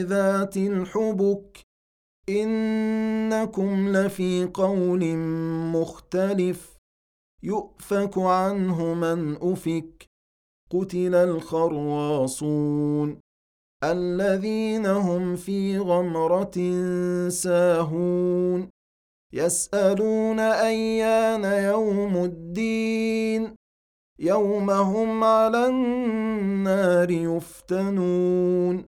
ذات الحبك إنكم لفي قول مختلف يؤفك عنه من أفك قتل الخراصون الذين هم في غمرة ساهون يسألون أيان يوم الدين يوم هم على النار يفتنون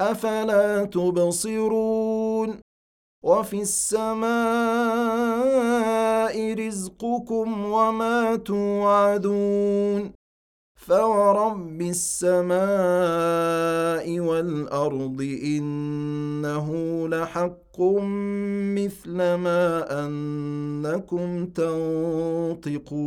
أفلا تبصرون وفي السماء رزقكم وما توعدون فورب السماء والأرض إنه لحق مثل ما أنكم تنطقون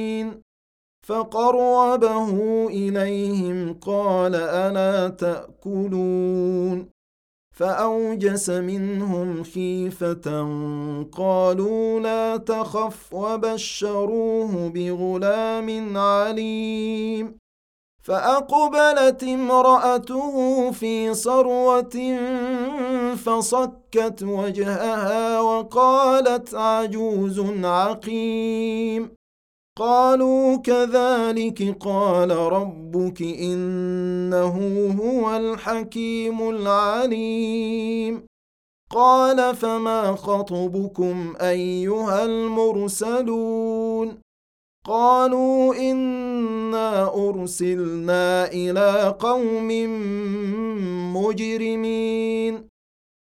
فقربه إليهم قال ألا تأكلون؟ فأوجس منهم خيفة قالوا لا تخف وبشروه بغلام عليم. فأقبلت امرأته في صروة فصكت وجهها وقالت عجوز عقيم. قالوا كذلك قال ربك إنه هو الحكيم العليم. قال فما خطبكم أيها المرسلون؟ قالوا إنا أرسلنا إلى قوم مجرمين.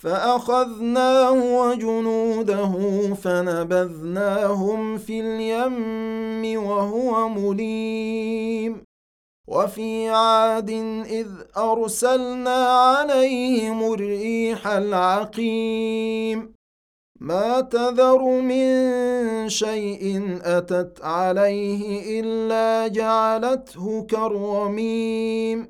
فأخذناه وجنوده فنبذناهم في اليم وهو مليم. وفي عاد إذ أرسلنا عليهم الريح العقيم. ما تذر من شيء أتت عليه إلا جعلته كالرميم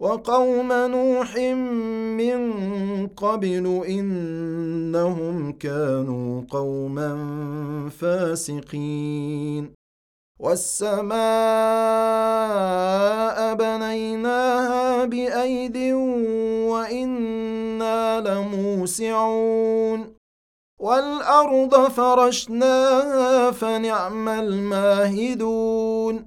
وقوم نوح من قبل إنهم كانوا قوما فاسقين. والسماء بنيناها بأيد وإنا لموسعون. والأرض فرشناها فنعم الماهدون.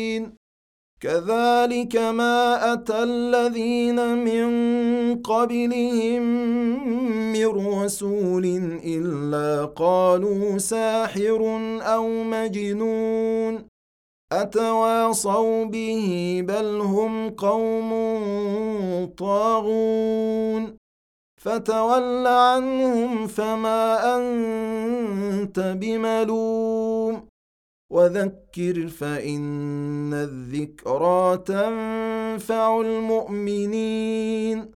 كذلك ما أتى الذين من قبلهم من رسول إلا قالوا ساحر أو مجنون أتواصوا به بل هم قوم طاغون فتول عنهم فما أنت بملوم وذكر فإن الذكرى تنفع المؤمنين.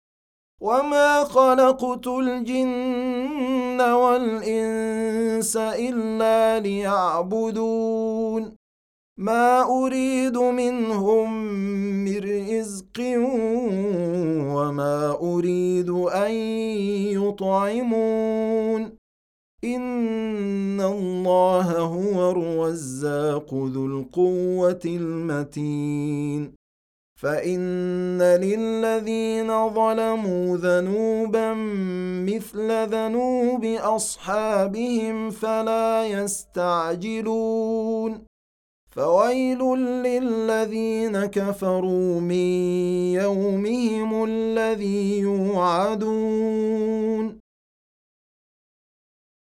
وما خلقت الجن والإنس إلا ليعبدون. ما أريد منهم من رزق وما أريد أن يطعمون. ان الله هو الرزاق ذو القوه المتين فان للذين ظلموا ذنوبا مثل ذنوب اصحابهم فلا يستعجلون فويل للذين كفروا من يومهم الذي يوعدون